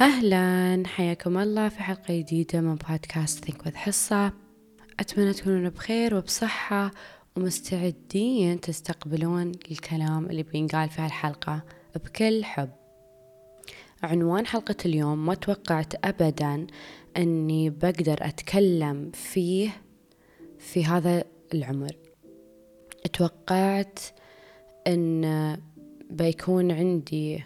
أهلا. حياكم الله في حلقة جديدة من بودكاست ثينك وذ حصة. أتمنى تكونون بخير وبصحة ومستعدين تستقبلون الكلام اللي بينقال في هالحلقة بكل حب. عنوان حلقة اليوم ما توقعت أبدا أني بقدر أتكلم فيه في هذا العمر. توقعت أن بيكون عندي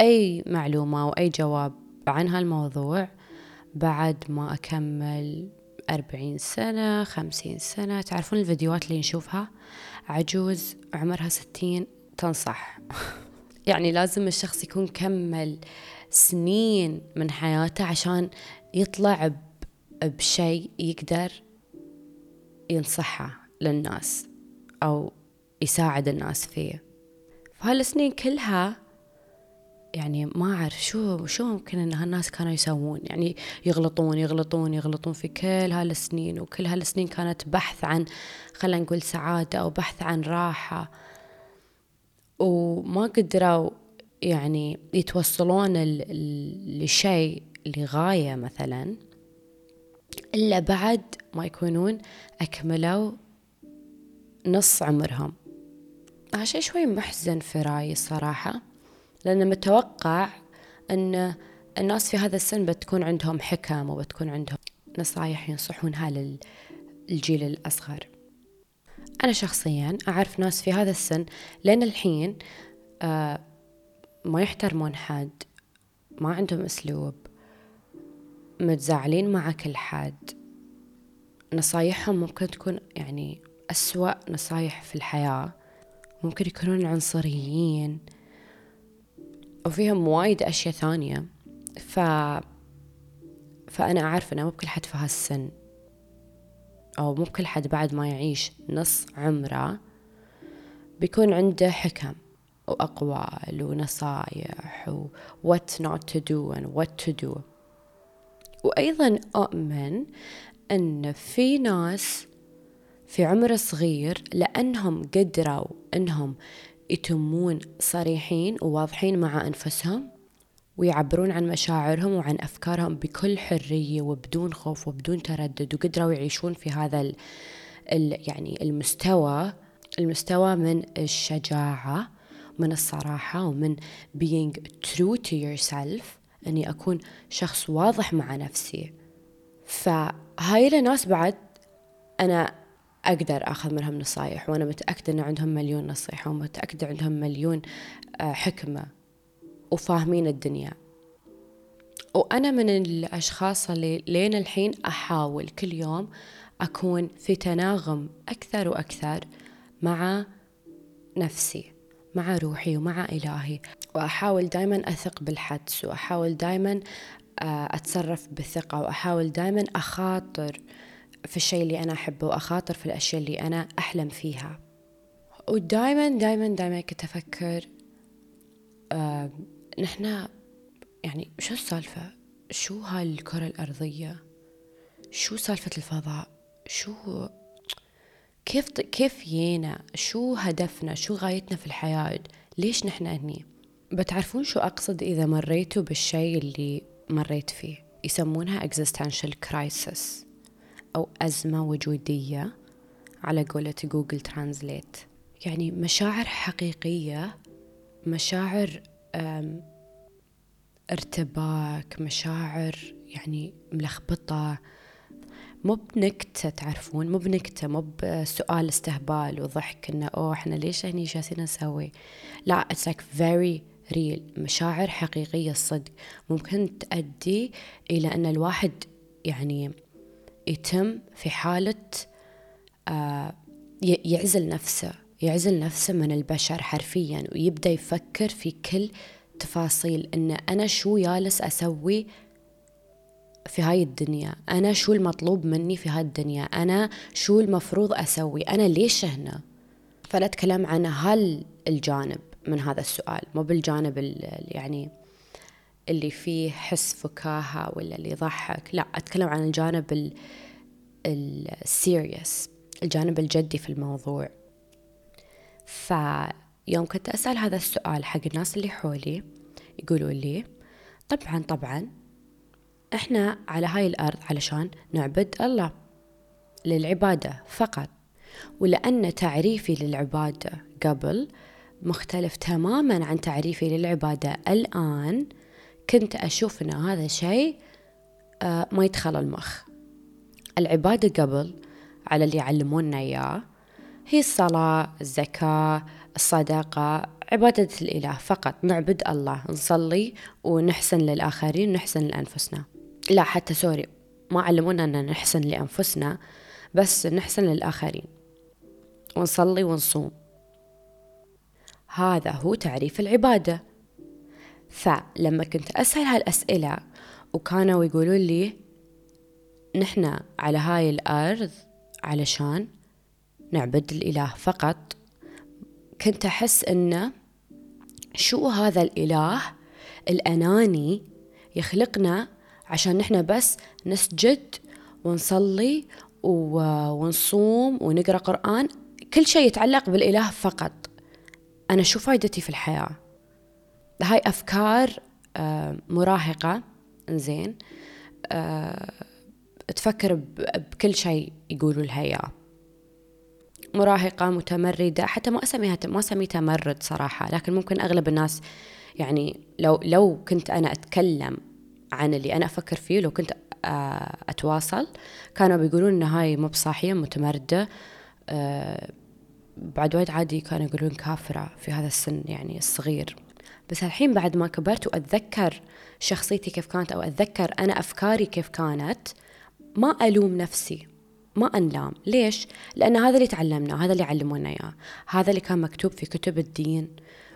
أي معلومة أو أي جواب عن هالموضوع بعد ما أكمل أربعين سنة خمسين سنة تعرفون الفيديوهات اللي نشوفها؟ عجوز عمرها ستين تنصح. يعني لازم الشخص يكون كمل سنين من حياته عشان يطلع بشيء يقدر ينصحه للناس أو يساعد الناس فيه. فهالسنين كلها يعني ما أعرف شو شو ممكن إن هالناس كانوا يسوون؟ يعني يغلطون يغلطون يغلطون في كل هالسنين وكل هالسنين كانت بحث عن خلينا نقول سعادة أو بحث عن راحة. وما قدروا يعني يتوصلون لشيء لغاية مثلا إلا بعد ما يكونون أكملوا نص عمرهم. شيء شوي محزن في رأيي الصراحة لأن متوقع أن الناس في هذا السن بتكون عندهم حكم وبتكون عندهم نصايح ينصحونها للجيل الأصغر. أنا شخصيا أعرف ناس في هذا السن لين الحين آه ما يحترمون حد ما عندهم أسلوب متزاعلين مع كل حد. نصايحهم ممكن تكون يعني أسوأ نصايح في الحياة. ممكن يكونون عنصريين. وفيهم وايد أشياء ثانية. ف فأنا أعرف أنه مو بكل حد في هالسن أو مو بكل حد بعد ما يعيش نص عمره بيكون عنده حكم وأقوال ونصايح و what not to do and what to do. وأيضا أؤمن أن في ناس في عمر صغير لأنهم قدروا أنهم يتمون صريحين وواضحين مع أنفسهم ويعبرون عن مشاعرهم وعن أفكارهم بكل حرية وبدون خوف وبدون تردد وقدروا يعيشون في هذا ال ال يعني المستوى المستوى من الشجاعة من الصراحة ومن being true to yourself أني أكون شخص واضح مع نفسي. فهاي الناس بعد أنا أقدر أخذ منهم نصايح وأنا متأكدة أن عندهم مليون نصيحة ومتأكدة عندهم مليون آه، حكمة وفاهمين الدنيا. وأنا من الأشخاص اللي لين الحين أحاول كل يوم أكون في تناغم أكثر وأكثر مع نفسي مع روحي ومع إلهي. وأحاول دايما أثق بالحدس وأحاول دايما آه، أتصرف بثقة وأحاول دايما أخاطر في الشيء اللي أنا أحبه وأخاطر في الأشياء اللي أنا أحلم فيها. ودايما دايما دايما كنت أفكر آه نحنا يعني شو السالفة؟ شو هاي الكرة الأرضية؟ شو سالفة الفضاء؟ شو كيف كيف جينا؟ شو هدفنا؟ شو غايتنا في الحياة؟ ليش نحن هني؟ بتعرفون شو أقصد إذا مريتوا بالشيء اللي مريت فيه؟ يسمونها existential crisis. أو أزمة وجودية على قولة جوجل ترانزليت. يعني مشاعر حقيقية مشاعر ارتباك مشاعر يعني ملخبطة. مو بنكتة تعرفون مو بنكتة مو بسؤال استهبال وضحك إنه أوه إحنا ليش هني جالسين نسوي؟ لا it's like very real. مشاعر حقيقية الصدق ممكن تؤدي إلى إن الواحد يعني يتم في حالة آه، يعزل نفسه يعزل نفسه من البشر حرفيا ويبدأ يفكر في كل تفاصيل. إن أنا شو جالس أسوي في هاي الدنيا؟ أنا شو المطلوب مني في هاي الدنيا؟ أنا شو المفروض أسوي؟ أنا ليش هنا؟ فلا أتكلم عن هل الجانب من هذا السؤال مو بالجانب يعني اللي فيه حس فكاهة ولا اللي يضحك. لا أتكلم عن الجانب السيريس الجانب الجدي في الموضوع. فيوم كنت أسأل هذا السؤال حق الناس اللي حولي يقولوا لي طبعا طبعا إحنا على هاي الأرض علشان نعبد الله للعبادة فقط. ولأن تعريفي للعبادة قبل مختلف تماما عن تعريفي للعبادة الآن كنت أشوف أن هذا شيء آه، ما يدخل المخ. العبادة قبل على اللي يعلمونا إياه هي الصلاة الزكاة الصداقة عبادة الإله فقط. نعبد الله نصلي ونحسن للآخرين ونحسن لأنفسنا. لا حتى سوري ما علمونا أن نحسن لأنفسنا بس نحسن للآخرين. ونصلي ونصوم. هذا هو تعريف العبادة. فلما كنت أسأل هالأسئلة وكانوا يقولوا لي نحن على هاي الأرض علشان نعبد الإله فقط كنت أحس إنه شو هذا الإله الأناني يخلقنا عشان نحن بس نسجد ونصلي ونصوم ونقرأ قرآن كل شيء يتعلق بالإله فقط. أنا شو فايدتي في الحياة؟ هاي أفكار آه، مراهقة زين آه، تفكر بكل شيء يقولوا لها إياه. مراهقة متمردة حتى ما أسميها ما أسمي تمرد صراحة لكن ممكن أغلب الناس يعني لو لو كنت أنا أتكلم عن اللي أنا أفكر فيه لو كنت آه، أتواصل كانوا بيقولون إن هاي مو بصاحية متمردة بعد وايد عادي كانوا يقولون كافرة في هذا السن يعني الصغير. بس الحين بعد ما كبرت وأتذكر شخصيتي كيف كانت أو أتذكر أنا أفكاري كيف كانت ما ألوم نفسي ما أنلام. ليش؟ لأن هذا اللي تعلمناه هذا اللي علمونا إياه. هذا اللي كان مكتوب في كتب الدين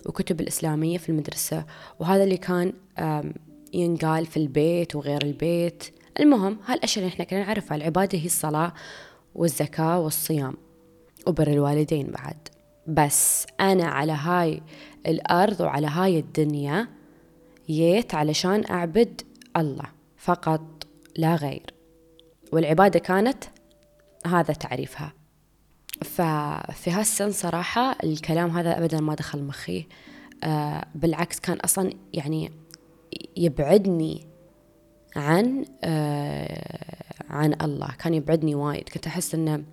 وكتب الإسلامية في المدرسة وهذا اللي كان ينقال في البيت وغير البيت. المهم هالأشياء اللي إحنا كنا نعرفها العبادة هي الصلاة والزكاة والصيام وبر الوالدين بعد. بس أنا على هاي الأرض وعلى هاي الدنيا جيت علشان أعبد الله فقط لا غير. والعبادة كانت هذا تعريفها. ففي هالسن صراحة الكلام هذا أبدا ما دخل مخي. آه بالعكس كان أصلا يعني يبعدني عن آه عن الله. كان يبعدني وايد. كنت أحس إنه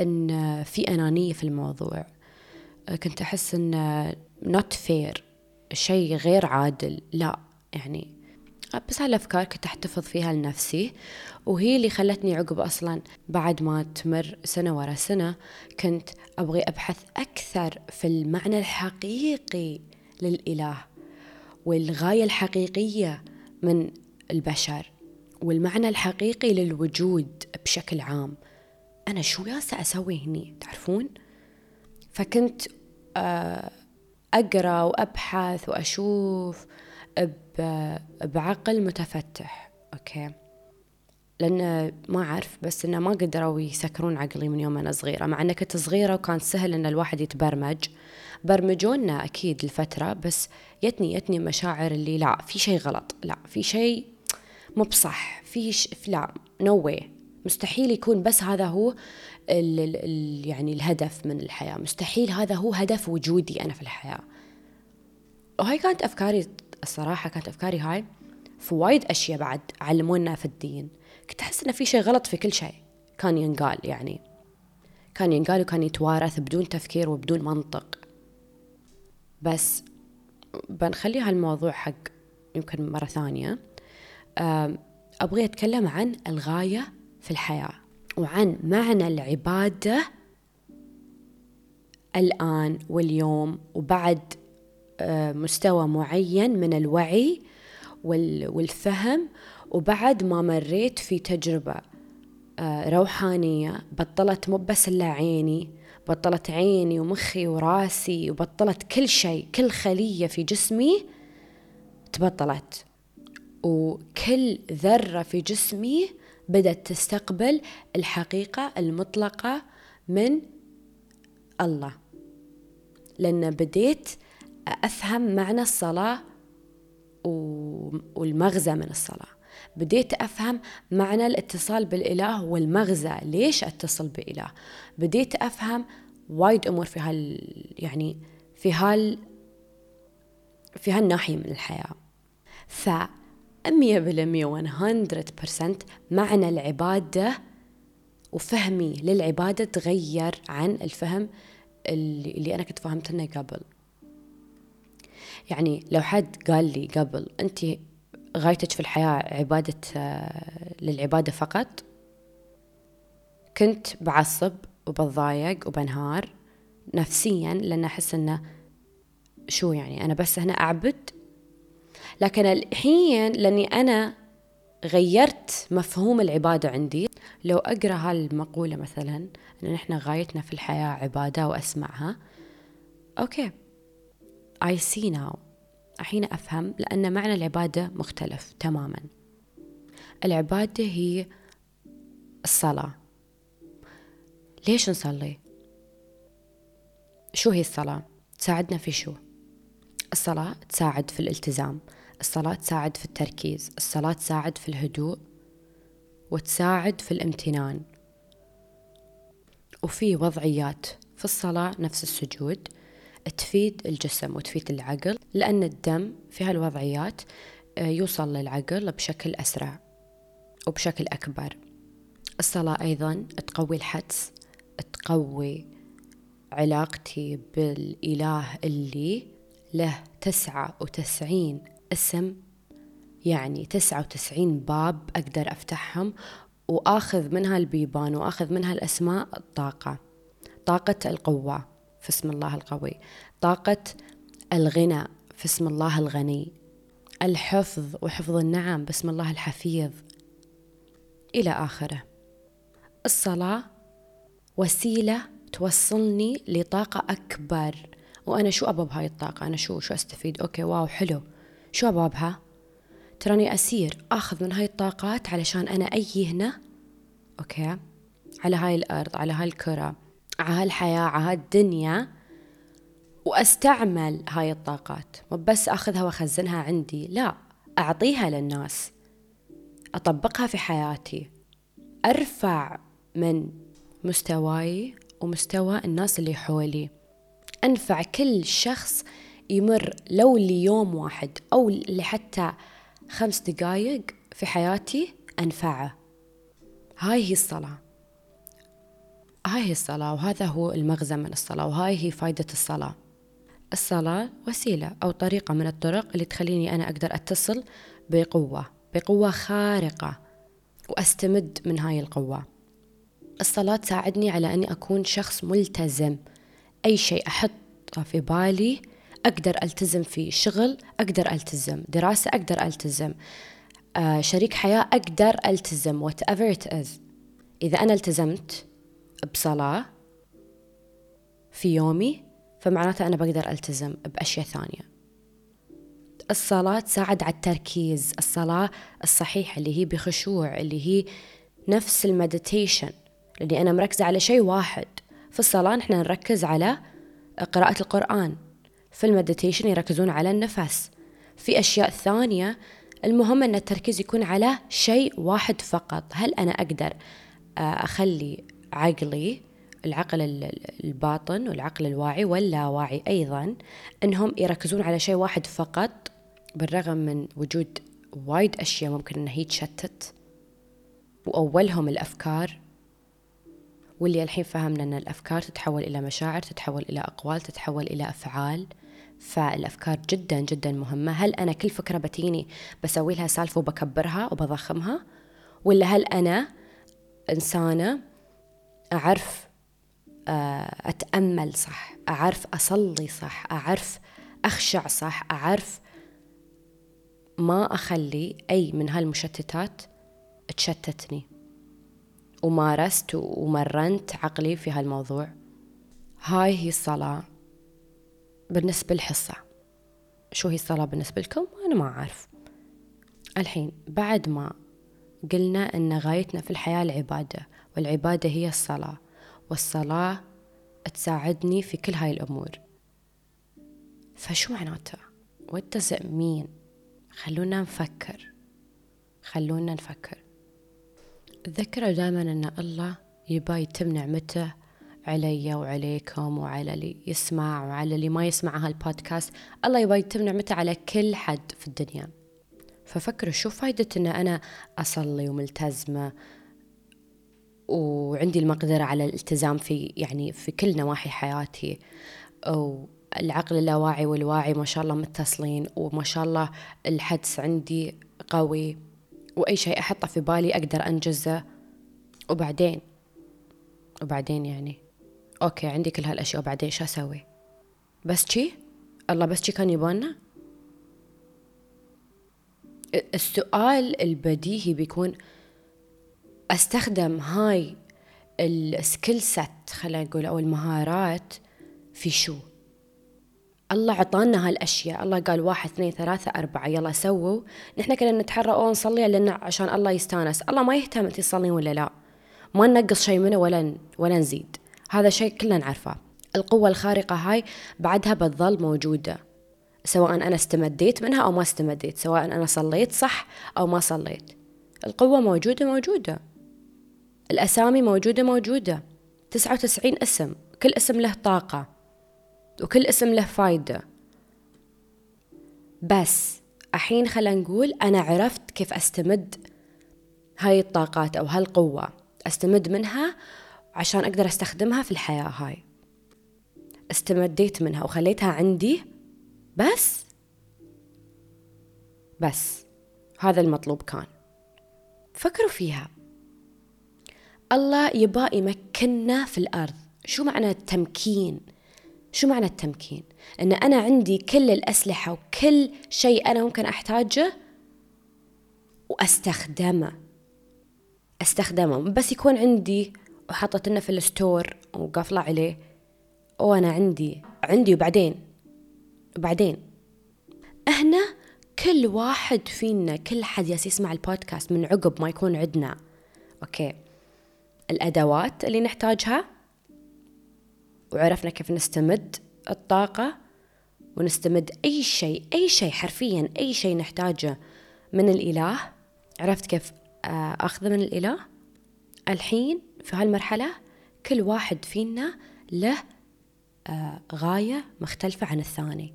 إن في أنانية في الموضوع. آه كنت أحس إنه not fair شيء غير عادل. لا يعني بس هالأفكار كنت أحتفظ فيها لنفسي وهي اللي خلتني عقب أصلا بعد ما تمر سنة ورا سنة كنت أبغي أبحث أكثر في المعنى الحقيقي للإله والغاية الحقيقية من البشر والمعنى الحقيقي للوجود بشكل عام. أنا شو ياسا أسوي هني؟ تعرفون؟ فكنت آه، أقرأ وأبحث وأشوف بعقل متفتح أوكي؟ لأن ما أعرف بس إنه ما قدروا يسكرون عقلي من يوم أنا صغيرة مع أن كنت صغيرة وكان سهل إن الواحد يتبرمج. برمجونا أكيد الفترة بس يتني يتني مشاعر اللي لا في شيء غلط لا في شيء مو بصح في ش... لا نو no مستحيل يكون بس هذا هو ال... ال... يعني الهدف من الحياة. مستحيل هذا هو هدف وجودي أنا في الحياة. وهاي كانت أفكاري الصراحة كانت أفكاري هاي في وايد أشياء بعد علمونا في الدين. كنت أحس إن في شيء غلط في كل شيء كان ينقال يعني. كان ينقال وكان يتوارث بدون تفكير وبدون منطق. بس بنخلي هالموضوع حق يمكن مرة ثانية. أبغي أتكلم عن الغاية في الحياة وعن معنى العبادة الآن واليوم وبعد مستوى معين من الوعي والفهم وبعد ما مريت في تجربة آه، روحانية بطلت مو بس إلا عيني بطلت عيني ومخي وراسي وبطلت كل شيء كل خلية في جسمي تبطلت. وكل ذرة في جسمي بدأت تستقبل الحقيقة المطلقة من الله. لأن بديت أفهم معنى الصلاة والمغزى من الصلاة. بديت أفهم معنى الاتصال بالإله والمغزى. ليش أتصل بإله؟ بديت أفهم وايد أمور في هال يعني في هال في هالناحية من الحياة. فمية بالمية 100% معنى العبادة وفهمي للعبادة تغير عن الفهم اللي, اللي أنا كنت فهمت قبل. يعني لو حد قال لي قبل أنت غايتك في الحياة عبادة آه، للعبادة فقط كنت بعصب وبتضايق وبنهار نفسيا لأن أحس أنه شو يعني أنا بس هنا أعبد؟ لكن الحين لأني أنا غيرت مفهوم العبادة عندي لو أقرأ هالمقولة مثلا أن نحن غايتنا في الحياة عبادة وأسمعها أوكي. I see now. الحين أفهم لأن معنى العبادة مختلف تماما. العبادة هي الصلاة. ليش نصلي؟ شو هي الصلاة؟ تساعدنا في شو؟ الصلاة تساعد في الالتزام. الصلاة تساعد في التركيز. الصلاة تساعد في الهدوء وتساعد في الامتنان. وفي وضعيات. في الصلاة نفس السجود. تفيد الجسم وتفيد العقل لأن الدم في هالوضعيات آه، يوصل للعقل بشكل أسرع وبشكل أكبر. الصلاة أيضا تقوي الحدس تقوي علاقتي بالإله اللي له تسعة وتسعين اسم يعني تسعة وتسعين باب أقدر أفتحهم وآخذ منها البيبان وآخذ منها الأسماء الطاقة طاقة القوة. في اسم الله القوي. طاقة الغنى في اسم الله الغني. الحفظ وحفظ النعم باسم الله الحفيظ. إلى آخره. الصلاة وسيلة توصلني لطاقة أكبر. وأنا شو أبى بهاي الطاقة؟ أنا شو شو أستفيد؟ okay wow حلو. شو أبى بها تراني أسير أخذ من هاي الطاقات علشان أنا أجي هنا. okay على هاي الأرض على هاي الكرة. على هالحياة على هالدنيا وأستعمل هاي الطاقات. مو بس أخذها وأخزنها عندي لا أعطيها للناس. أطبقها في حياتي. أرفع من مستواي ومستوى الناس اللي حولي. أنفع كل شخص يمر لو ليوم واحد أو لحتى خمس دقايق في حياتي أنفعه. هاي هي الصلاة. هاي هي الصلاة وهذا هو المغزى من الصلاة وهاي هي فايدة الصلاة. الصلاة وسيلة أو طريقة من الطرق اللي تخليني أنا أقدر أتصل بقوة بقوة خارقة وأستمد من هاي القوة. الصلاة تساعدني على أني أكون شخص ملتزم. أي شيء أحطه في بالي أقدر ألتزم فيه. شغل أقدر ألتزم دراسة أقدر ألتزم آه شريك حياة أقدر ألتزم whatever it is. إذا أنا التزمت بصلاة في يومي فمعناته أنا بقدر ألتزم بأشياء ثانية. الصلاة تساعد على التركيز الصلاة الصحيحة اللي هي بخشوع اللي هي نفس ال meditation لأني أنا مركزة على شيء واحد. في الصلاة نحن نركز على قراءة القرآن في ال meditation يركزون على النفس. في أشياء ثانية المهم أن التركيز يكون على شيء واحد فقط. هل أنا أقدر آه، أخلي عقلي العقل الباطن والعقل الواعي واللاواعي أيضا أنهم يركزون على شيء واحد فقط بالرغم من وجود وايد أشياء ممكن أنها هي تشتت وأولهم الأفكار واللي الحين فهمنا أن الأفكار تتحول إلى مشاعر تتحول إلى أقوال تتحول إلى أفعال. فالأفكار جدا جدا مهمة. هل أنا كل فكرة بتيني بسوي لها سالفة وبكبرها وبضخمها؟ ولا هل أنا إنسانة أعرف آه، أتأمل صح أعرف أصلي صح أعرف أخشع صح أعرف ما أخلي أي من هالمشتتات تشتتني. ومارست ومرنت عقلي في هالموضوع. هاي هي الصلاة بالنسبة للحصة شو هي الصلاة بالنسبة لكم؟ أنا ما أعرف. الحين بعد ما قلنا أن غايتنا في الحياة العبادة والعبادة هي الصلاة والصلاة تساعدني في كل هاي الأمور. فشو معناتها؟ What does it mean؟ خلونا نفكر. خلونا نفكر. تذكروا دائما أن الله يبا يتم نعمته علي وعليكم وعلى اللي يسمع وعلى اللي ما يسمع هالبودكاست. الله يبا يتم نعمته على كل حد في الدنيا. ففكروا شو فايدة إن أنا أصلي وملتزمة وعندي المقدرة على الالتزام في يعني في كل نواحي حياتي. والعقل اللاواعي والواعي ما شاء الله متصلين وما شاء الله الحدس عندي قوي. وأي شيء أحطه في بالي أقدر أنجزه. وبعدين؟ وبعدين يعني؟ أوكي عندي كل هالأشياء وبعدين شو أسوي؟ بس شي؟ الله بس شي كان يبغانا؟ السؤال البديهي بيكون أستخدم هاي ال skill set خلينا نقول أو المهارات في شو؟ الله عطانا هالأشياء. الله قال واحد اثنين ثلاثة أربعة يلا سووا. نحن كنا نتحرى أو نصلي لأن عشان الله يستانس. الله ما يهتم أنت تصلين ولا لا. ما ننقص شيء منه ولا ولا نزيد. هذا شيء كلنا نعرفه. القوة الخارقة هاي بعدها بتظل موجودة. سواء أنا استمديت منها أو ما استمديت. سواء أنا صليت صح أو ما صليت. القوة موجودة موجودة. الأسامي موجودة موجودة. تسعة وتسعين اسم. كل اسم له طاقة. وكل اسم له فايدة. بس الحين خلينا نقول أنا عرفت كيف أستمد هاي الطاقات أو هالقوة. أستمد منها عشان أقدر أستخدمها في الحياة هاي. استمديت منها وخليتها عندي. بس. بس. هذا المطلوب كان. فكروا فيها. الله يبغى يمكننا في الأرض. شو معنى التمكين؟ شو معنى التمكين؟ أن أنا عندي كل الأسلحة وكل شيء أنا ممكن أحتاجه وأستخدمه. أستخدمه. بس يكون عندي وحطت في ال store وقافلة عليه. وأنا عندي عندي وبعدين؟ وبعدين. هنا كل واحد فينا كل حد يسمع البودكاست من عقب ما يكون عندنا. okay. الأدوات اللي نحتاجها وعرفنا كيف نستمد الطاقة ونستمد أي شيء أي شيء حرفيا أي شيء نحتاجه من الإله. عرفت كيف آه، أخذه من الإله؟ الحين في هالمرحلة كل واحد فينا له آه، غاية مختلفة عن الثاني.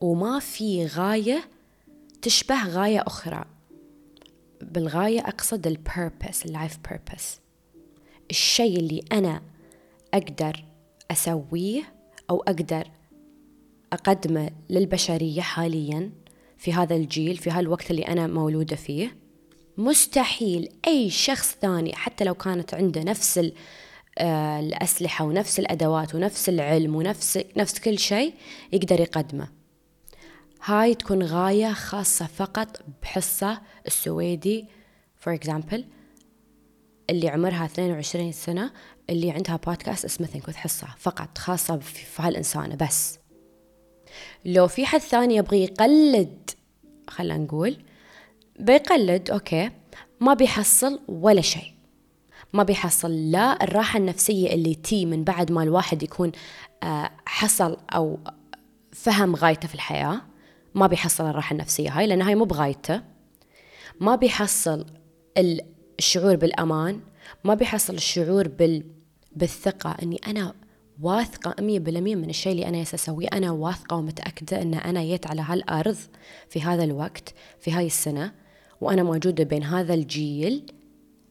وما في غاية تشبه غاية أخرى. بالغاية أقصد ال purpose ال life purpose الشيء اللي أنا أقدر أسويه أو أقدر أقدمه للبشرية حاليا في هذا الجيل في هالوقت اللي أنا مولودة فيه مستحيل أي شخص ثاني حتى لو كانت عنده نفس آه، الأسلحة ونفس الأدوات ونفس العلم ونفس نفس كل شيء يقدر يقدمه. هاي تكون غاية خاصة فقط بحصة السويدي. For example اللي عمرها 22 سنة اللي عندها بودكاست اسمه Think with حصة فقط خاصة في هالإنسانة بس. لو في حد ثاني يبغى يقلد خلينا نقول بيقلد okay ما بيحصل ولا شيء. ما بيحصل لا الراحة النفسية اللي تي من بعد ما الواحد يكون آه، حصل أو فهم غايته في الحياة. ما بيحصل الراحة النفسية. هاي لأن هاي مو بغايته ما بيحصل الشعور بالأمان. ما بيحصل الشعور بال... بالثقة. أني أنا واثقة مية بالمية من الشيء اللي أنا أسويه. أنا واثقة ومتأكدة أن أنا جيت على هالأرض في هذا الوقت في هاي السنة وأنا موجودة بين هذا الجيل.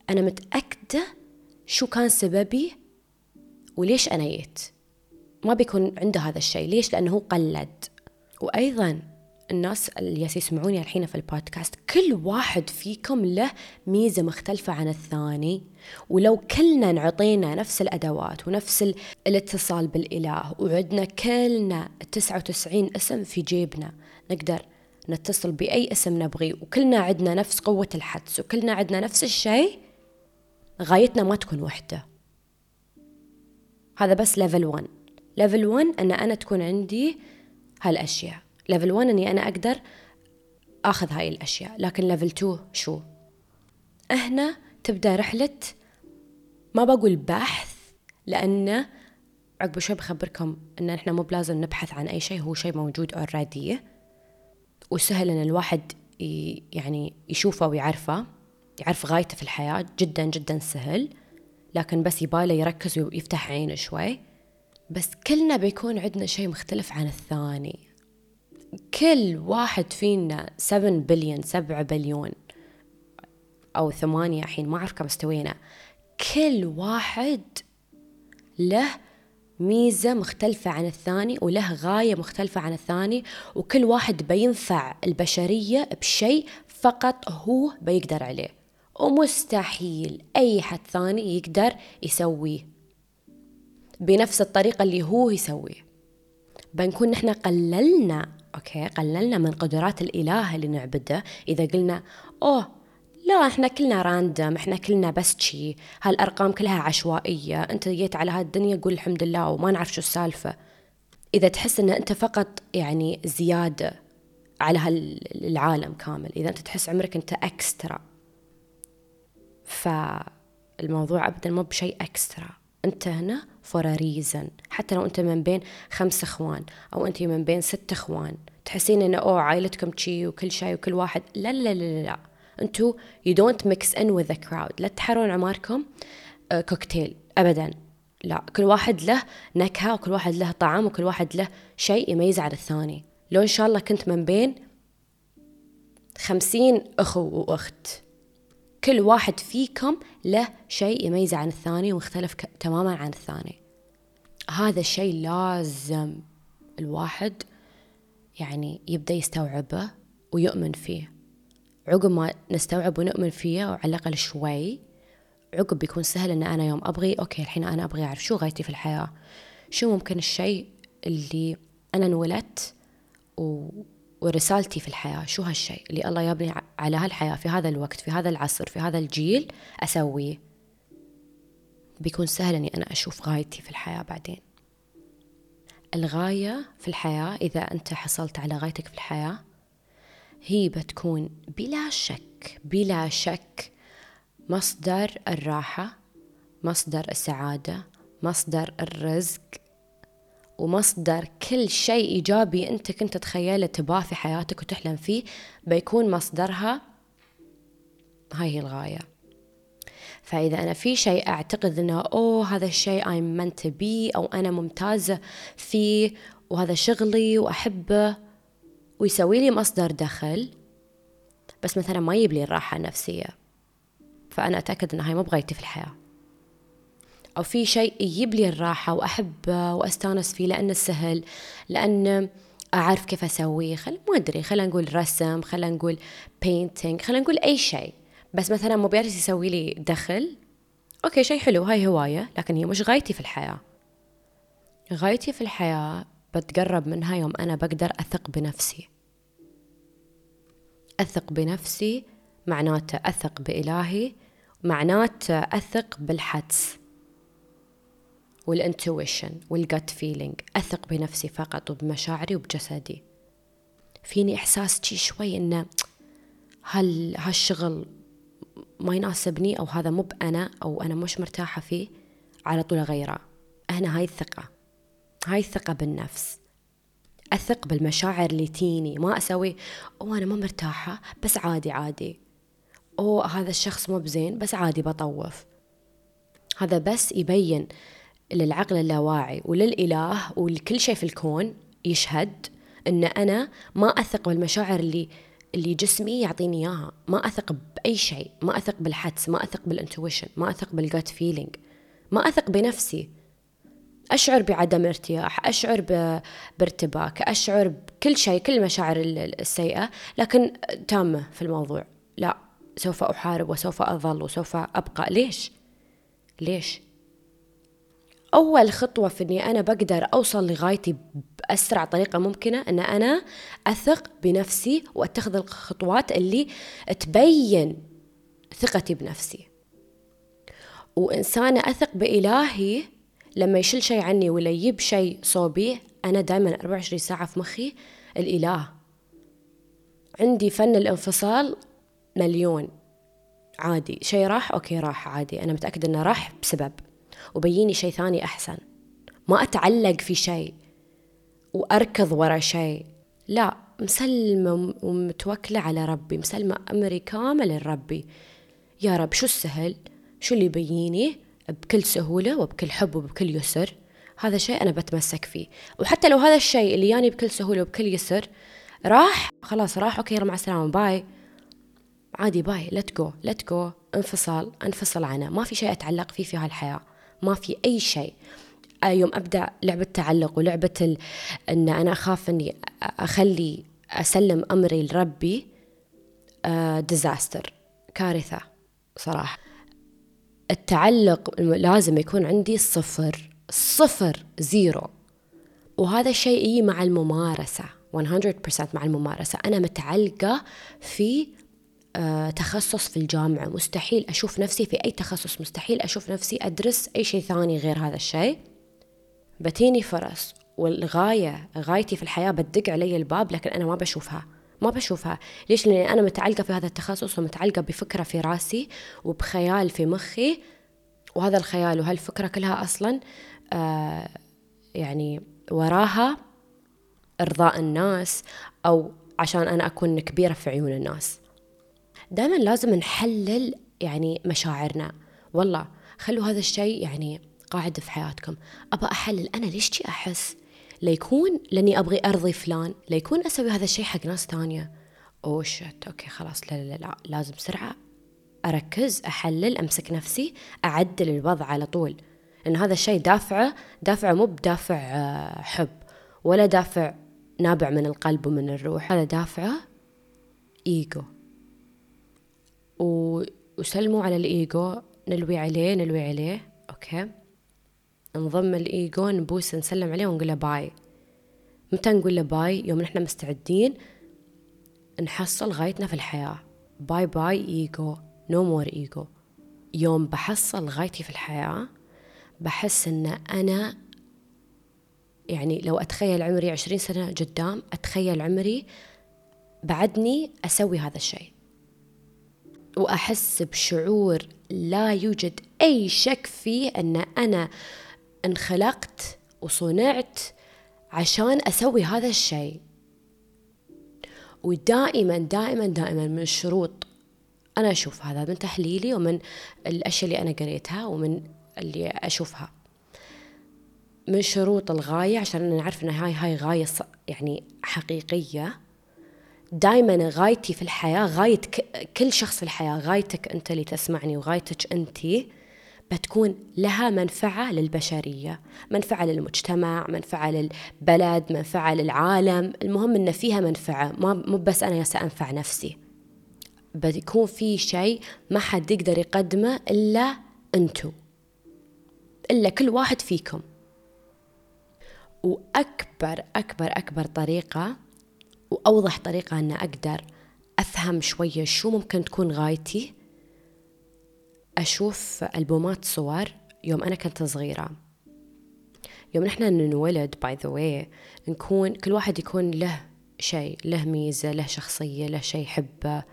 أنا متأكدة شو كان سببي وليش أنا جيت. ما بيكون عنده هذا الشيء ليش؟ لأنه قلد. وأيضا الناس اللي يسمعوني الحين في البودكاست كل واحد فيكم له ميزة مختلفة عن الثاني. ولو كلنا نعطينا نفس الأدوات ونفس الاتصال بالإله وعدنا كلنا 99 اسم في جيبنا نقدر نتصل بأي اسم نبغيه. وكلنا عندنا نفس قوة الحدس وكلنا عندنا نفس الشيء غايتنا ما تكون وحدة. هذا بس level 1 level 1 أن أنا تكون عندي هالأشياء. level 1 إني أنا أقدر آخذ هاي الأشياء. لكن level 2 شو؟ هنا تبدأ رحلة ما بقول بحث لأنه عقب شوي بخبركم إن إحنا مو بلازم نبحث عن أي شيء هو شيء موجود already وسهل إن الواحد يعني يشوفه ويعرفه يعرف غايته في الحياة. جدا جدا سهل. لكن بس يباله يركز ويفتح عينه شوي. بس كلنا بيكون عندنا شيء مختلف عن الثاني. كل واحد فينا 7 بليون 7 بليون أو ثمانية الحين ما أعرف كم استوينا. كل واحد له ميزة مختلفة عن الثاني وله غاية مختلفة عن الثاني وكل واحد بينفع البشرية بشيء فقط هو بيقدر عليه. ومستحيل أي حد ثاني يقدر يسويه بنفس الطريقة اللي هو يسويه. بنكون نحن قللنا okay قللنا من قدرات الإله اللي نعبده. إذا قلنا أوه لا إحنا كلنا random إحنا كلنا بس شي. هالأرقام كلها عشوائية. أنت جيت على هالدنيا قول الحمد لله وما نعرف شو السالفة. إذا تحس إن أنت فقط يعني زيادة على هالعالم كامل إذا أنت تحس عمرك أنت extra فالموضوع ابدا مو بشيء extra أنت هنا for reason حتى لو أنت من بين خمس إخوان أو أنت من بين ست إخوان. تحسين إنه أوه عائلتكم شي وكل شيء وكل واحد. لا لا لا لا. أنتو you don't mix in with the crowd. لا تحرون عماركم كوكتيل ابدا. لا كل واحد له نكهة وكل واحد له طعم وكل واحد له شيء يميز على الثاني. لو إن شاء الله كنت من بين خمسين أخو وأخت. كل واحد فيكم له شيء يميزه عن الثاني ومختلف تماما عن الثاني هذا الشيء لازم الواحد يعني يبدأ يستوعبه ويؤمن فيه عقب ما نستوعب ونؤمن فيه وعلى الأقل شوي عقب بيكون سهل إن أنا يوم أبغي أوكي الحين أنا أبغي أعرف شو غايتي في الحياة شو ممكن الشيء اللي أنا انولدت. ورسالتي في الحياة شو هالشيء؟ اللي الله يبني على هالحياة في هذا الوقت في هذا العصر في هذا الجيل أسويه. بيكون سهل أني أنا أشوف غايتي في الحياة بعدين. الغاية في الحياة إذا أنت حصلت على غايتك في الحياة هي بتكون بلا شك بلا شك مصدر الراحة مصدر السعادة مصدر الرزق ومصدر كل شيء إيجابي أنت كنت تتخيله تباه في حياتك وتحلم فيه بيكون مصدرها هاي هي الغاية. فإذا أنا في شيء أعتقد أنه أوه هذا الشيء I'm meant to be أو أنا ممتازة فيه وهذا شغلي وأحبه ويسوي لي مصدر دخل بس مثلا ما يجيب لي الراحة النفسية. فأنا أتأكد أن هاي مو بغايتي في الحياة. أو في شيء يجيب لي الراحة وأحبه وأستانس فيه لأنه سهل لأن أعرف كيف أسويه. خل ما أدري خلينا نقول رسم خلينا نقول بينتينج خلينا نقول أي شيء. بس مثلا مو بيعرف يسوي لي دخل Okay شيء حلو هاي هواية لكن هي مش غايتي في الحياة. غايتي في الحياة بتقرب منها يوم أنا بقدر أثق بنفسي. أثق بنفسي معناته أثق بإلهي معناته أثق بالحدس. وال intuition وال gut feeling أثق بنفسي فقط وبمشاعري وبجسدي. فيني إحساس شي شوي إنه هل هالشغل ما يناسبني أو هذا مو بأنا أو أنا مش مرتاحة فيه على طول أغيره. هنا هاي الثقة. هاي الثقة بالنفس. أثق بالمشاعر اللي تيني. ما أسوي أو أنا ما مرتاحة بس عادي عادي. أو هذا الشخص مو بزين بس عادي بطوف. هذا بس يبين للعقل اللاواعي وللإله ولكل شيء في الكون يشهد أن أنا ما أثق بالمشاعر اللي اللي جسمي يعطيني إياها. ما أثق بأي شيء. ما أثق بالحدس. ما أثق بال intuition ما أثق بال gut feeling ما أثق بنفسي. أشعر بعدم ارتياح. أشعر بارتباك. أشعر بكل شيء كل المشاعر السيئة. لكن تامة في الموضوع. لا. سوف أحارب وسوف أظل وسوف أبقى. ليش؟ ليش؟ أول خطوة في إني أنا بقدر أوصل لغايتي بأسرع طريقة ممكنة إن أنا أثق بنفسي وأتخذ الخطوات اللي تبين ثقتي بنفسي. وإنسانة أثق بإلهي لما يشيل شيء عني ولا يجيب شيء صوبي أنا دائما 24 ساعة في مخي الإله. عندي فن الانفصال مليون. عادي. شيء راح أوكي راح عادي. أنا متأكدة أنه راح بسبب. وبيني شيء ثاني أحسن. ما أتعلق في شيء وأركض ورا شيء. لا مسلمة ومتوكلة على ربي مسلمة أمري كامل لربي. يا رب شو السهل؟ شو اللي يبيني؟ بكل سهولة وبكل حب وبكل يسر. هذا شيء أنا بتمسك فيه. وحتى لو هذا الشيء اللي ياني بكل سهولة وبكل يسر راح؟ خلاص راح okay مع السلامة bye. عادي bye. let go let go انفصل انفصل عنه. ما في شيء أتعلق فيه في هالحياة. ما في أي شيء. يوم أبدأ لعبة تعلق ولعبة ال... إن أنا أخاف إني أخلي أسلم أمري لربي disaster آه، كارثة صراحة. التعلق لازم يكون عندي صفر صفر zero. وهذا الشيء يجي مع الممارسة 100% مع الممارسة. أنا متعلقة في آه، تخصص في الجامعة. مستحيل أشوف نفسي في أي تخصص. مستحيل أشوف نفسي أدرس أي شيء ثاني غير هذا الشيء. بتيني فرص والغاية غايتي في الحياة بتدق علي الباب لكن أنا ما بشوفها. ما بشوفها. ليش؟ لأني أنا متعلقة في هذا التخصص ومتعلقة بفكرة في راسي وبخيال في مخي. وهذا الخيال وهالفكرة كلها أصلا آه يعني وراها إرضاء الناس أو عشان أنا أكون كبيرة في عيون الناس. دائما لازم نحلل يعني مشاعرنا. والله خلوا هذا الشيء يعني قاعد في حياتكم. أبى أحلل أنا ليش جي أحس؟ ليكون لأني أبغي أرضي فلان ليكون أسوي هذا الشيء حق ناس ثانية أوه shit okay خلاص لا لا لا لازم بسرعة أركز أحلل أمسك نفسي أعدل الوضع على طول. لأن هذا الشيء دافعه دافعه مو بدافع آه، حب ولا دافع نابع من القلب ومن الروح هذا دافعه إيجو. وسلموا على الإيجو. نلوي عليه نلوي عليه. Okay. نضم الإيجو نبوس نسلم عليه ونقول له bye. متى نقول له bye؟ يوم نحن مستعدين نحصل غايتنا في الحياة. Bye bye ego. No more ego يوم بحصل غايتي في الحياة بحس إن أنا يعني لو أتخيل عمري عشرين سنة قدام أتخيل عمري بعدني أسوي هذا الشيء. وأحس بشعور لا يوجد أي شك فيه أن أنا انخلقت وصنعت عشان أسوي هذا الشيء. ودائما دائما دائما من الشروط أنا أشوف هذا من تحليلي ومن الأشياء اللي أنا قريتها ومن اللي أشوفها. من شروط الغاية عشان نعرف أن هاي هاي غاية يعني حقيقية دائما غايتي في الحياة غاية كل شخص في الحياة غايتك أنت اللي تسمعني وغايتك أنتِ بتكون لها منفعة للبشرية منفعة للمجتمع منفعة للبلد منفعة للعالم. المهم أن فيها منفعة مو بس أنا سأنفع نفسي. بيكون في شيء ما حد يقدر يقدمه إلا أنتو إلا كل واحد فيكم. وأكبر أكبر أكبر طريقة وأوضح طريقة أن أقدر أفهم شوية شو ممكن تكون غايتي. أشوف ألبومات صور يوم أنا كنت صغيرة. يوم نحن ننولد by the way نكون كل واحد يكون له شيء له ميزة له شخصية له شيء يحبه.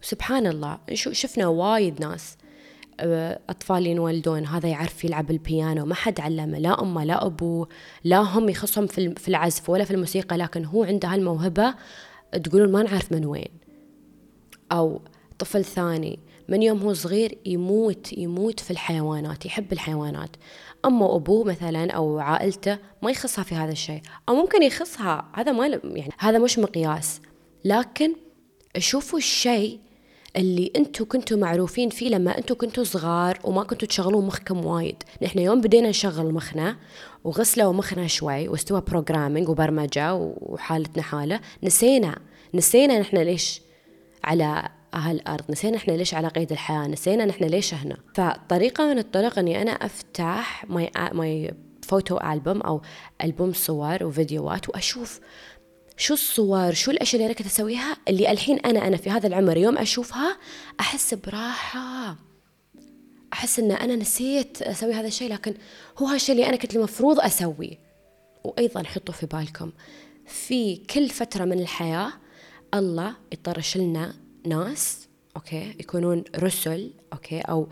سبحان الله شفنا وايد ناس أطفال ينولدون هذا يعرف يلعب البيانو. ما حد علمه لا أمه لا أبوه لا هم يخصهم في العزف ولا في الموسيقى لكن هو عنده هالموهبة تقولون ما نعرف من وين. أو طفل ثاني من يوم هو صغير يموت يموت في الحيوانات يحب الحيوانات. أما أبوه مثلا أو عائلته ما يخصها في هذا الشيء. أو ممكن يخصها هذا ما يعني هذا مش مقياس. لكن شوفوا الشيء اللي أنتم كنتوا معروفين فيه لما أنتم كنتوا صغار وما كنتوا تشغلون مخكم وايد. نحن يوم بدينا نشغل مخنا وغسلوا مخنا شوي واستوى بروجرامينج وبرمجة وحالتنا حالة نسينا نسينا نحن ليش على هالأرض نسينا إحنا ليش على قيد الحياة نسينا نحن ليش هنا. فطريقة من الطرق إني أنا أفتح my my photo album أو ألبوم صور وفيديوهات وأشوف شو الصور شو الأشياء اللي أنا كنت أسويها اللي الحين أنا أنا في هذا العمر. يوم أشوفها أحس براحة. أحس إن أنا نسيت أسوي هذا الشيء لكن هو هالشيء اللي أنا كنت المفروض أسويه. وأيضا حطوا في بالكم. في كل فترة من الحياة الله يطرش لنا ناس أوكي يكونون رسل أوكي أو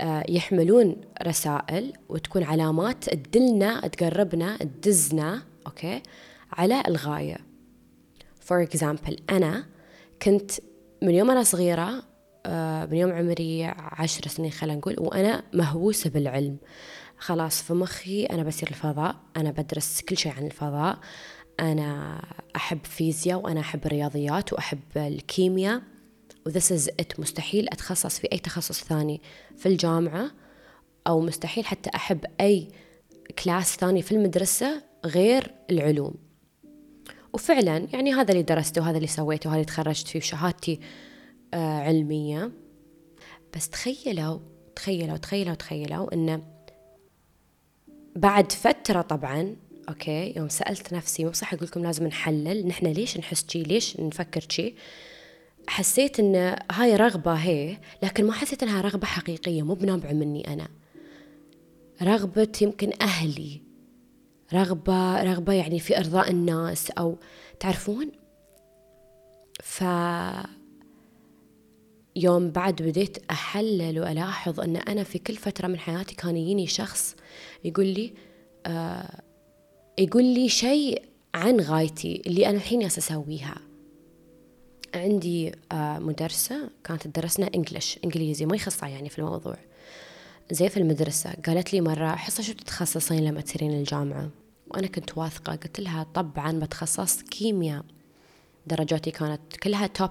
آه يحملون رسائل وتكون علامات تدلنا تقربنا تدزنا أوكي على الغاية. for example أنا كنت من يوم أنا صغيرة آه من يوم عمري عشر سنين خلينا نقول وأنا مهووسة بالعلم. خلاص في مخي أنا بصير الفضاء أنا بدرس كل شيء عن الفضاء. أنا أحب فيزياء وأنا أحب الرياضيات وأحب الكيمياء. و this is it. مستحيل أتخصص في أي تخصص ثاني في الجامعة أو مستحيل حتى أحب أي class ثاني في المدرسة غير العلوم. وفعلا يعني هذا اللي درسته وهذا اللي سويته وهذا اللي تخرجت فيه وشهادتي آه علمية. بس تخيلوا تخيلوا تخيلوا تخيلوا إنه بعد فترة طبعا أوكي يوم سألت نفسي مو صح أقول لكم لازم نحلل نحن ليش نحس شي ليش نفكر شي؟ حسيت إن هاي رغبة هي لكن ما حسيت إنها رغبة حقيقية مو بنابعة مني أنا. رغبة يمكن أهلي. رغبة رغبة يعني في إرضاء الناس أو تعرفون؟ ف يوم بعد بديت أحلل وألاحظ أن أنا في كل فترة من حياتي كان يجيني شخص يقول لي آه يقول لي شيء عن غايتي اللي أنا الحين جالسة أسويها. عندي آه مدرسة كانت تدرسنا إنجلش إنجليزي ما يخصها يعني في الموضوع. زي في المدرسة قالت لي مرة حصة شو بتتخصصين لما تصيرين الجامعة؟ وأنا كنت واثقة قلت لها طبعا بتخصص كيمياء. درجاتي كانت كلها top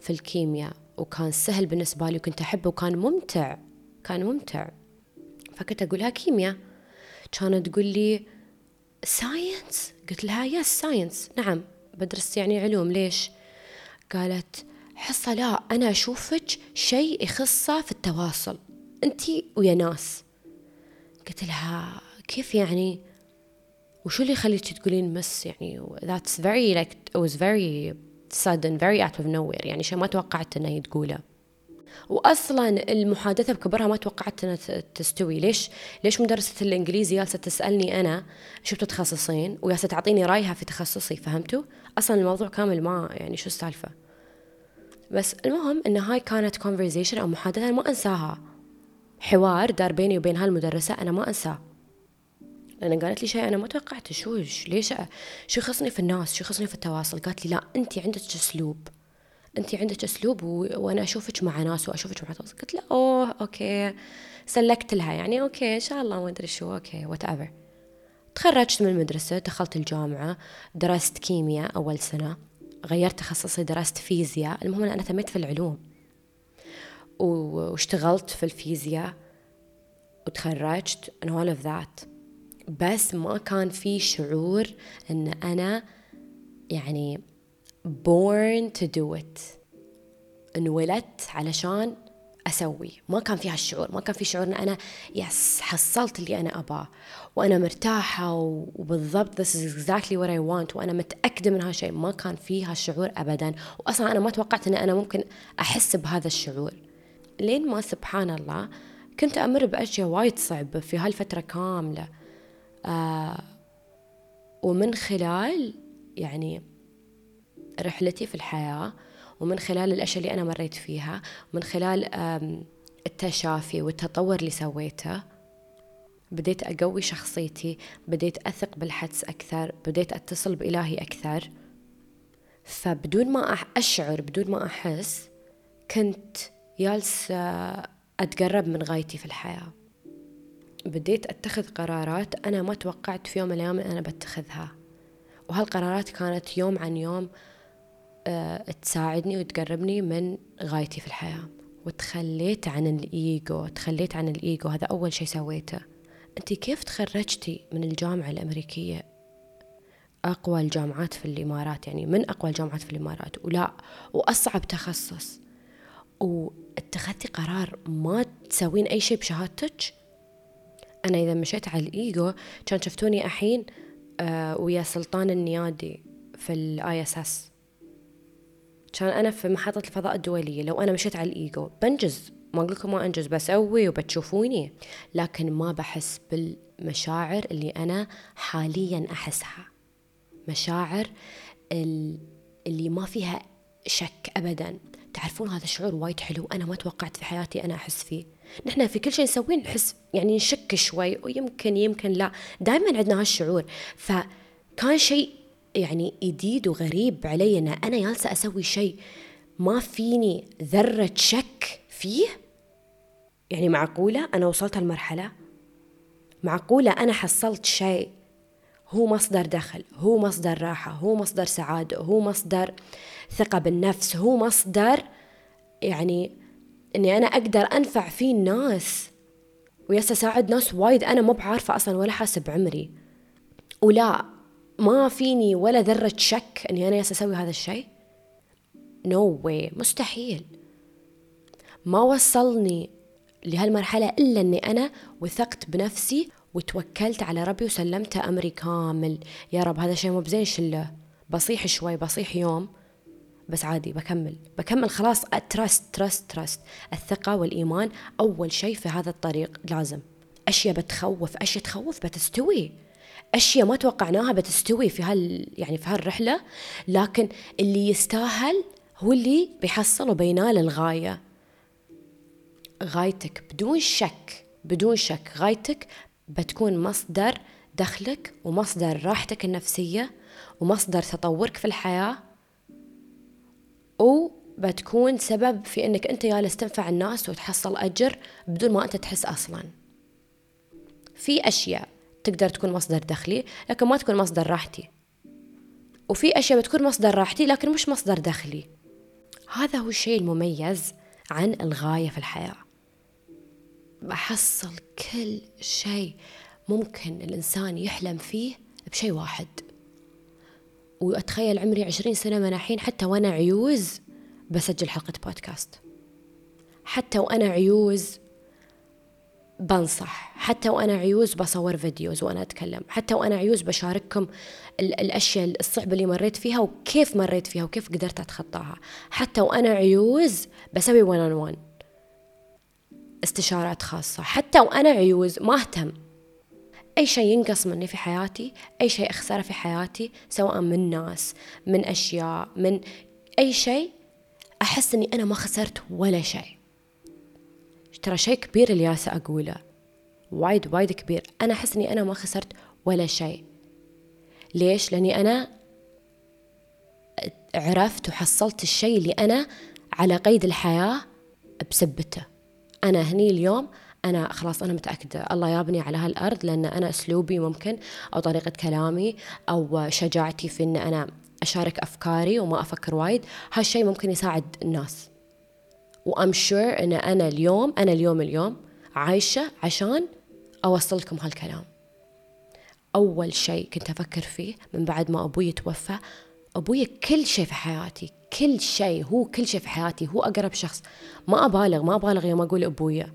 في الكيمياء وكان سهل بالنسبة لي وكنت أحبه وكان ممتع كان ممتع. فكنت أقولها كيمياء. كانت تقول لي science قلت لها yes science نعم بدرس يعني علوم ليش؟ قالت حصة لا أنا أشوفك شيء يخصه في التواصل. أنتي ويا ناس. قلت لها كيف يعني؟ وشو اللي يخليك تقولين مس يعني؟ That's very like it was very sudden very out of nowhere. يعني شيء ما توقعت إنه تقوله واصلا المحادثة بكبرها ما توقعت إنها تستوي. ليش؟ ليش مدرسة الإنجليزي جالسة تسألني أنا شو بتتخصصين؟ وجالسه تعطيني رأيها في تخصصي فهمتوا؟ أصلا الموضوع كامل ما يعني شو السالفة؟ بس المهم إن هاي كانت conversation أو محادثة ما أنساها. حوار دار بيني وبين هالمدرسة أنا ما أنساه. لأن قالت لي شيء أنا ما توقعته. شو ليش شو يخصني في الناس؟ شو يخصني في التواصل؟ قالت لي لا أنت عندك أسلوب. أنت عندك أسلوب و... وأنا أشوفك مع ناس وأشوفك مع تواصل. قلت له أوه okay. سلكت لها يعني okay إن شاء الله ما أدري شو okay whatever تخرجت من المدرسة دخلت الجامعة درست كيمياء أول سنة غيرت تخصصي درست فيزياء. المهم أنا تميت في العلوم. واشتغلت في الفيزياء وتخرجت and all of that. بس ما كان في شعور إن أنا يعني born to do it. انولدت علشان أسوي. ما كان في هالشعور. ما كان في شعور إن أنا يس حصلت اللي أنا أباه. وأنا مرتاحة وبالضبط this is exactly what I want. وأنا متأكدة من هالشيء. ما كان في هالشعور ابدا. واصلا أنا ما توقعت إن أنا ممكن أحس بهذا الشعور. لين ما سبحان الله كنت أمر بأشياء وايد صعبة في هالفترة كاملة. آه ومن خلال يعني رحلتي في الحياة ومن خلال الأشياء اللي أنا مريت فيها ومن خلال التشافي والتطور اللي سويته بديت أقوي شخصيتي بديت أثق بالحدس أكثر بديت أتصل بإلهي أكثر. فبدون ما أشعر بدون ما أحس كنت جالسة أتقرب من غايتي في الحياة. بديت أتخذ قرارات أنا ما توقعت في يوم من الأيام أنا بتخذها. وهالقرارات كانت يوم عن يوم أه تساعدني وتقربني من غايتي في الحياة. وتخليت عن الإيجو تخليت عن الإيجو هذا أول شيء سويته. أنت كيف تخرجتي من الجامعة الأمريكية؟ أقوى الجامعات في الإمارات يعني من أقوى الجامعات في الإمارات. ولا وأصعب تخصص. واتخذتي قرار ما تسوين أي شيء بشهادتك؟ أنا إذا مشيت على الإيجو كان شفتوني الحين آه ويا سلطان النيادي في ال ISS. كان أنا في محطة الفضاء الدولية. لو أنا مشيت على الإيجو بنجز. ما أقول لكم ما أنجز بسوي وبتشوفوني. لكن ما بحس بالمشاعر اللي أنا حاليا أحسها. مشاعر اللي ما فيها شك أبدا. تعرفون هذا الشعور وايد حلو أنا ما توقعت في حياتي أنا أحس فيه. نحن في كل شيء نسويه نحس يعني نشك شوي ويمكن يمكن لا. دائما عندنا هالشعور. فكان شيء يعني جديد وغريب علي إن أنا جالسة أسوي شيء ما فيني ذرة شك فيه. يعني معقولة أنا وصلت هالمرحلة؟ معقولة أنا حصلت شيء؟ هو مصدر دخل هو مصدر راحة هو مصدر سعادة هو مصدر ثقة بالنفس هو مصدر يعني إني أنا أقدر أنفع فيه الناس ويالس اساعد ناس وايد أنا مو بعارفة أصلا ولا حاسة بعمري ولا ما فيني ولا ذرة شك إني أنا يالس أسوي هذا الشيء. نو no واي مستحيل. ما وصلني لهالمرحلة إلا أني أنا وثقت بنفسي وتوكلت على ربي وسلمت أمري كامل. يا رب هذا شيء مو بزين شلة. بصيح شوي بصيح يوم. بس عادي بكمل. بكمل خلاص. trust trust trust الثقة والإيمان أول شيء في هذا الطريق لازم. أشياء بتخوف أشياء تخوف بتستوي. أشياء ما توقعناها بتستوي في هال يعني في هالرحلة. لكن اللي يستاهل هو اللي بيحصل وبينال الغاية. غايتك بدون شك بدون شك غايتك بتكون مصدر دخلك ومصدر راحتك النفسية ومصدر تطورك في الحياة وبتكون سبب في إنك أنت جالس تنفع الناس وتحصل أجر بدون ما أنت تحس أصلا. في أشياء تقدر تكون مصدر دخلي لكن ما تكون مصدر راحتي. وفي أشياء بتكون مصدر راحتي لكن مش مصدر دخلي. هذا هو الشيء المميز عن الغاية في الحياة. بحصل كل شيء ممكن الإنسان يحلم فيه بشيء واحد. وأتخيل عمري عشرين سنة من الحين حتى وأنا عيوز بسجل حلقة بودكاست. حتى وأنا عيوز بنصح. حتى وأنا عيوز بصور فيديوز وأنا أتكلم. حتى وأنا عيوز بشارككم الأشياء الصعبة اللي مريت فيها وكيف مريت فيها وكيف قدرت أتخطاها. حتى وأنا عيوز بسوي ون on ون استشارات خاصة. حتى وأنا عيوز ما أهتم. أي شيء ينقص مني في حياتي أي شيء أخسره في حياتي سواء من ناس من أشياء من أي شيء أحس أني أنا ما خسرت ولا شيء. ترى شيء كبير اللي جالسة أقوله. وايد وايد كبير. أنا أحس أني أنا ما خسرت ولا شيء. ليش؟ لأني أنا عرفت وحصلت الشيء اللي أنا على قيد الحياة بسبته. أنا هني اليوم أنا خلاص أنا متأكدة. الله يابني على هالأرض لأن أنا أسلوبي ممكن أو طريقة كلامي أو شجاعتي في أن أنا أشارك أفكاري وما أفكر وايد. هالشيء ممكن يساعد الناس. وأم شور أن أنا اليوم أنا اليوم اليوم عايشة عشان أوصل لكم هالكلام. أول شيء كنت أفكر فيه من بعد ما أبوي توفى أبوي كل شيء في حياتي كل شيء هو كل شيء في حياتي هو أقرب شخص. ما أبالغ ما أبالغ يوم أقول أبويا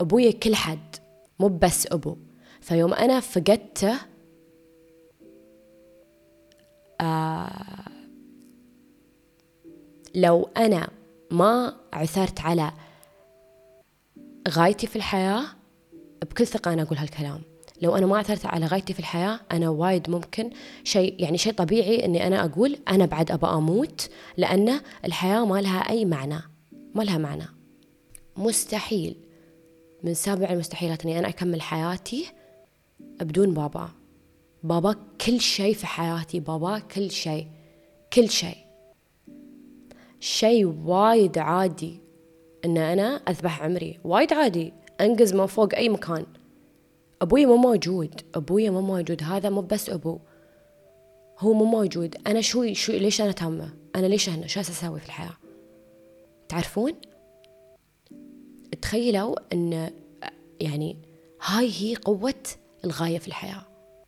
أبويا كل حد مو بس أبو. فيوم أنا فقدته آه لو أنا ما عثرت على غايتي في الحياة بكل ثقة أنا أقول هالكلام. لو أنا ما عثرت على غايتي في الحياة أنا وايد ممكن شيء يعني شيء طبيعي إني أنا أقول أنا بعد أبى أموت لأن الحياة ما لها أي معنى. ما لها معنى. مستحيل. من سابع المستحيلات إني أنا أكمل حياتي بدون بابا. بابا كل شيء في حياتي بابا كل شيء. كل شيء. شيء وايد عادي إن أنا أذبح عمري. وايد عادي. أنقز من فوق أي مكان. أبوي مو موجود أبوي مو موجود هذا مو بس أبو هو مو موجود. أنا شو شو ليش أنا تامه أنا ليش هنا؟ شو أسوي في الحياة؟ تعرفون؟ تخيلوا إن يعني هاي هي قوة الغاية في الحياة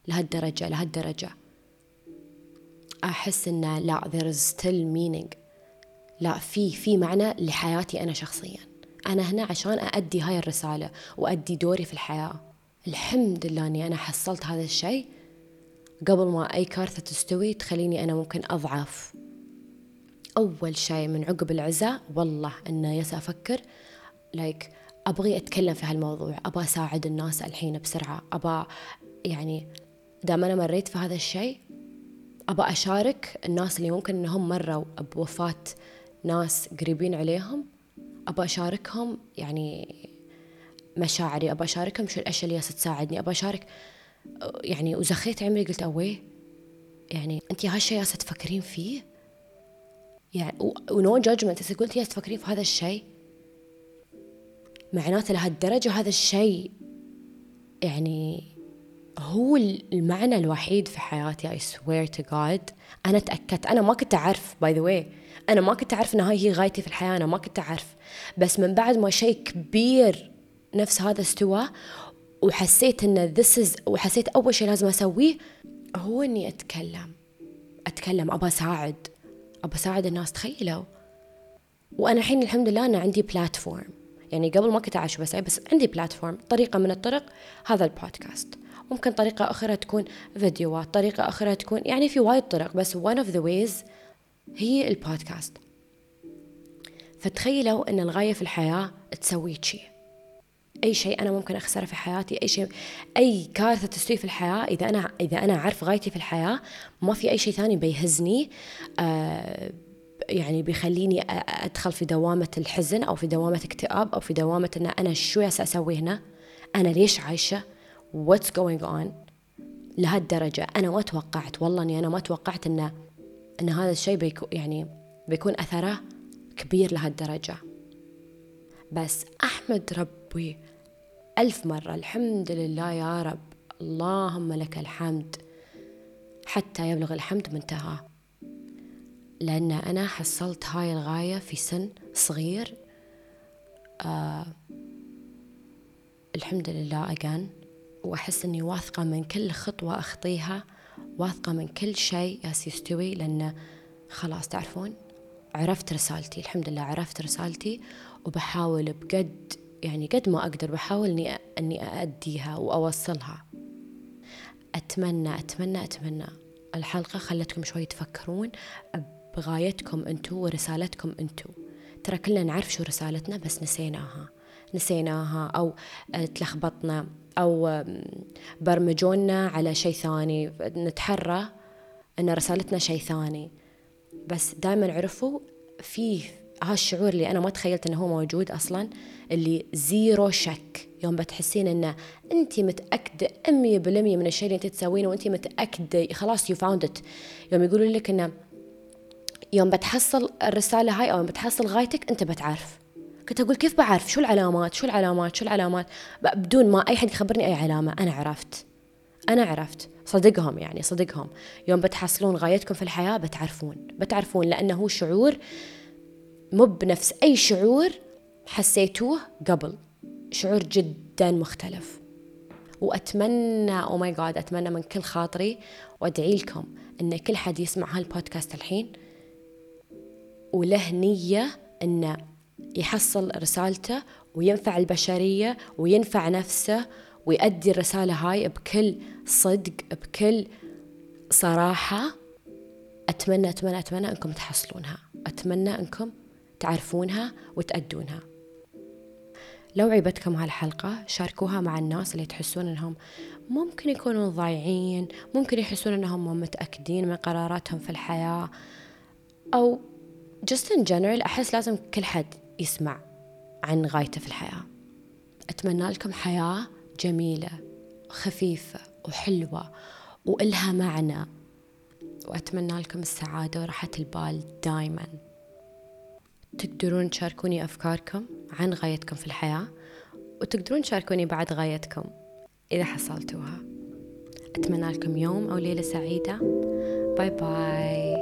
لهالدرجة لهالدرجة. أحس إن لا there is still meaning. لا في في معنى لحياتي أنا شخصيا. أنا هنا عشان أأدي هاي الرسالة وأدي دوري في الحياة. الحمد لله أني أنا حصلت هذا الشيء. قبل ما أي كارثة تستوي تخليني أنا ممكن أضعف. أول شيء من عقب العزاء والله أنه يالس أفكر like like أبغي أتكلم في هالموضوع أبغى أساعد الناس الحين بسرعة أبغى يعني دام أنا مريت في هذا الشيء أبغى أشارك الناس اللي ممكن إنهم مروا بوفاة ناس قريبين عليهم أبغى أشاركهم يعني مشاعري أبغى أشاركهم شو الأشياء اللي تساعدني أبغى أشارك يعني وزخيت عمري قلت أوي يعني أنت هالشيء ياسة تفكرين فيه؟ يعني ونو جادجمنت إذا قلت يا تفكرين في هذا الشيء معناته لهالدرجة هذا الشيء يعني هو المعنى الوحيد في حياتي I swear to God. أنا تأكدت أنا ما كنت أعرف by the way أنا ما كنت أعرف إن هاي هي غايتي في الحياة أنا ما كنت أعرف. بس من بعد ما شيء كبير نفس هذا استوى وحسيت this is وحسيت أول شيء لازم أسويه هو إني أتكلم. أتكلم أبى أساعد. أبى أساعد الناس تخيلوا. وأنا الحين الحمد لله أنا عندي بلاتفورم يعني قبل ما كنت أعيش بس بس عندي بلاتفورم طريقة من الطرق هذا البودكاست. ممكن طريقة أخرى تكون فيديوهات طريقة أخرى تكون يعني في وايد طرق بس one of the ways هي البودكاست. فتخيلوا أن الغاية في الحياة تسوي شيء أي شيء أنا ممكن أخسره في حياتي أي شيء أي كارثة تستوي في الحياة إذا أنا إذا أنا أعرف غايتي في الحياة ما في أي شيء ثاني بيهزني آه يعني بيخليني أدخل في دوامة الحزن أو في دوامة اكتئاب أو في دوامة أن أنا شو أسوي هنا أنا ليش عايشة؟ What's going on لهالدرجة أنا ما توقعت والله أني أنا ما توقعت أن أن هذا الشيء بيكون يعني بيكون أثره كبير لهالدرجة. بس أحمد ربي ألف مرة. الحمد لله يا رب. اللهم لك الحمد. حتى يبلغ الحمد منتهى لأن أنا حصلت هاي الغاية في سن صغير. آه الحمد لله أجان. وأحس أني واثقة من كل خطوة أخطيها. واثقة من كل شيء ياس يستوي لأن خلاص تعرفون عرفت رسالتي. الحمد لله عرفت رسالتي. وبحاول بقد يعني قد ما أقدر بحاول إني أني أأديها وأوصلها. أتمنى أتمنى أتمنى الحلقة خلتكم شوي تفكرون بغايتكم أنتو ورسالتكم أنتو. ترى كلنا نعرف شو رسالتنا بس نسيناها. نسيناها أو تلخبطنا أو برمجونا على شيء ثاني. نتحرى أن رسالتنا شيء ثاني. بس دائما عرفوا فيه هالشعور اللي أنا ما تخيلت أنه هو موجود أصلا اللي زيرو شك يوم بتحسين أنت متأكدة أمية بالمية من الشيء اللي أنت تسوينه وأنت متأكدة خلاص you found يوم يقولوا لك أنه يوم بتحصل الرسالة هاي أو يوم بتحصل غايتك أنت بتعرف. كنت أقول كيف بعرف؟ شو العلامات؟ شو العلامات؟ شو العلامات؟ بدون ما أي حد يخبرني أي علامة. أنا عرفت. أنا عرفت. صدقهم يعني صدقهم. يوم بتحصلون غايتكم في الحياة بتعرفون. بتعرفون لأنه هو شعور مو بنفس أي شعور حسيتوه قبل. شعور جدا مختلف. وأتمنى أو ماي جاد أتمنى من كل خاطري وأدعي لكم أن كل حد يسمع هالبودكاست الحين. وله نية أنه يحصل رسالته وينفع البشرية وينفع نفسه ويؤدي الرسالة هاي بكل صدق بكل صراحة. أتمنى أتمنى أتمنى أنكم تحصلونها. أتمنى أنكم تعرفونها وتأدونها. لو عيبتكم هالحلقة شاركوها مع الناس اللي تحسون أنهم ممكن يكونوا ضايعين ممكن يحسون أنهم مو متأكدين من قراراتهم في الحياة أو just in general أحس لازم كل حد يسمع عن غايته في الحياة. أتمنى لكم حياة جميلة خفيفة وحلوة وإلها معنى. وأتمنى لكم السعادة وراحة البال دايما. تقدرون تشاركوني أفكاركم عن غايتكم في الحياة وتقدرون تشاركوني بعد غايتكم إذا حصلتوها. أتمنى لكم يوم أو ليلة سعيدة. باي باي